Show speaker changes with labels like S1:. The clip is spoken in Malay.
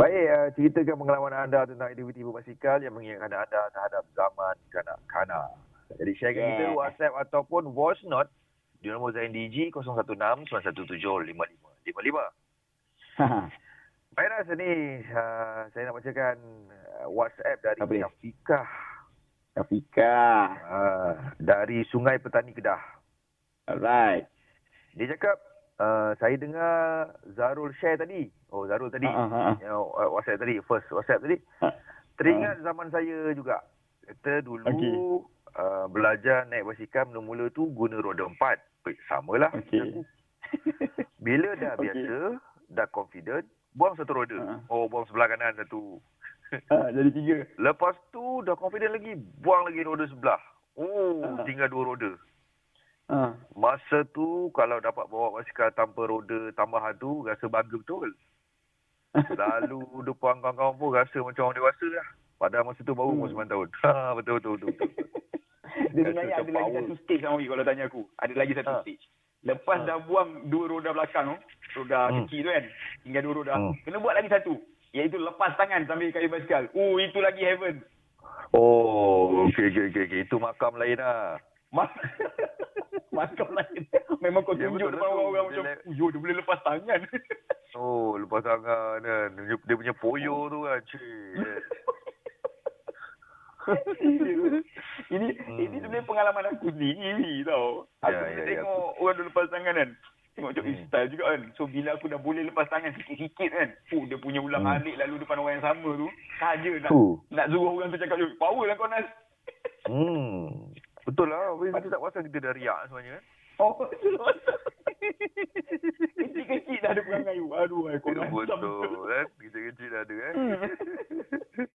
S1: Baik, uh, ceritakan pengalaman anda tentang aktiviti berbasikal yang mengingatkan anda terhadap zaman kanak-kanak. Jadi sharekan
S2: Yeah.
S1: kita WhatsApp ataupun voice note di nombor Zain DG 016 917 5555. Baik Ras, ni uh, saya nak bacakan uh, WhatsApp dari
S2: Apa?
S1: Syafiqah
S2: Rafika.
S1: uh, dari Sungai Petani Kedah.
S2: Alright.
S1: Dia cakap, uh, saya dengar Zarul share tadi. Oh, Zarul tadi.
S2: Ha, ha, ha.
S1: Yang uh, WhatsApp tadi, first WhatsApp tadi.
S2: Ha.
S1: Teringat zaman saya juga. Kata dulu
S2: Okey.
S1: uh, belajar naik basikal mula-mula tu guna roda empat. Eh, samalah.
S2: Okey.
S1: Bila dah
S2: Okey.
S1: biasa, dah confident, buang satu roda.
S2: Ha.
S1: Oh, buang sebelah kanan satu.
S2: Ha, jadi tiga.
S1: Lepas tu dah confident lagi, buang lagi roda sebelah. Oh,
S2: Ha.
S1: tinggal dua roda.
S2: Ha.
S1: Masa tu kalau dapat bawa basikal tanpa roda tambahan tu rasa bangga betul. Lalu depan kawan-kawan pun rasa macam orang dewasa lah. Padahal masa tu baru umur
S2: Hmm.
S1: 9 tahun. Ha, betul, betul, betul. betul.
S2: Dia sebenarnya ada lagi satu stage sama kalau tanya aku. Ada lagi satu
S1: Ha.
S2: stage. Lepas
S1: Ha.
S2: dah buang dua roda belakang tu, roda
S1: Hmm.
S2: kecil tu kan, tinggal dua roda.
S1: Hmm.
S2: Kena buat lagi satu. Iaitu lepas tangan sambil kayu basikal. Oh, itu lagi heaven.
S1: Oh, okey, okey, okey. okey. Itu makam lain lah.
S2: Mas Makam lain. Memang kau
S1: Ya,
S2: tunjuk
S1: betul,
S2: depan orang-orang macam, yo, dia boleh lepas tangan.
S1: Oh, lepas tangan kan. Dia, dia punya poyo tu kan. Cik.
S2: ini
S1: Hmm.
S2: ini sebenarnya pengalaman aku sendiri tau. Aku
S1: Ya,
S2: bila
S1: ya,
S2: tengok orang dia lepas tangan kan. Tengok macam
S1: Hmm.
S2: hmm. style juga kan. So bila aku dah boleh lepas tangan sikit-sikit kan. Oh dia punya ulang
S1: Hmm.
S2: alik lalu depan orang yang sama tu. Saja nak nak suruh orang tu cakap, "Yo, power lah kau Nas."
S1: Hmm. Betul lah. Habis kita tak pasal kita dah riak sebenarnya kan.
S2: Oh, Kecil-kecil dah ada perangai. Aduh, kau Nas.
S1: Betul kan. Kecil-kecil dah ada kan.
S2: Hmm.